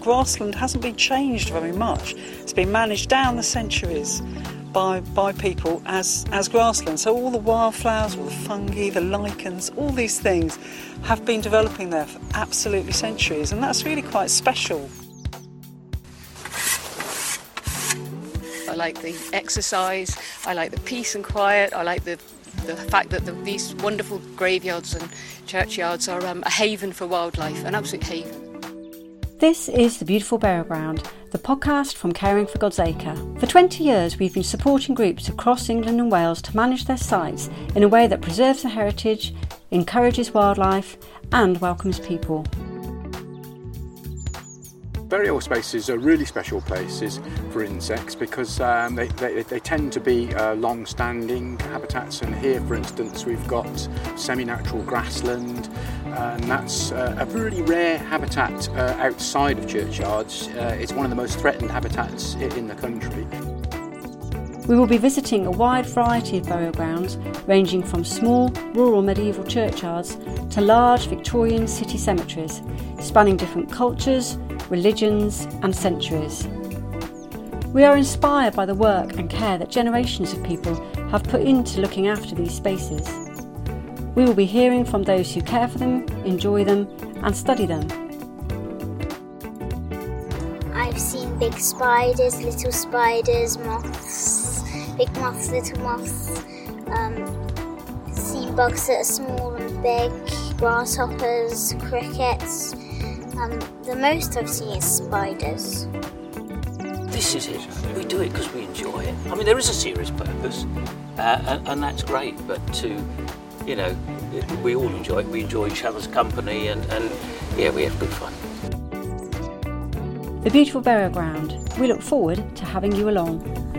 grassland hasn't been changed very much. It's been managed down the centuries by, by people as, as grassland. So all the wildflowers, all the fungi, the lichens, all these things have been developing there for absolutely centuries, and that's really quite special. I like the exercise, I like the peace and quiet, I like the, the fact that the, these wonderful graveyards and churchyards are um, a haven for wildlife, an absolute haven. This is The Beautiful Burial Ground, the podcast from Caring for God's Acre. For 20 years, we've been supporting groups across England and Wales to manage their sites in a way that preserves the heritage, encourages wildlife, and welcomes people. Burial spaces are really special places for insects because um, they, they, they, tend to be uh, long-standing habitats and here for instance we've got semi-natural grassland and that's uh, a really rare habitat uh, outside of churchyards. Uh, it's one of the most threatened habitats in the country. We will be visiting a wide variety of burial grounds, ranging from small, rural medieval churchyards to large Victorian city cemeteries, spanning different cultures, religions, and centuries. We are inspired by the work and care that generations of people have put into looking after these spaces. We will be hearing from those who care for them, enjoy them, and study them. I've seen big spiders, little spiders, moths, big moths, little moths. Um, seen bugs that are small and big, grasshoppers, crickets. Um, the most I've seen is spiders. This is it. We do it because we enjoy it. I mean, there is a serious purpose, uh, and, and that's great. But to, you know, we all enjoy it. We enjoy each other's company, and, and yeah, we have good fun. The beautiful burial ground. We look forward to having you along.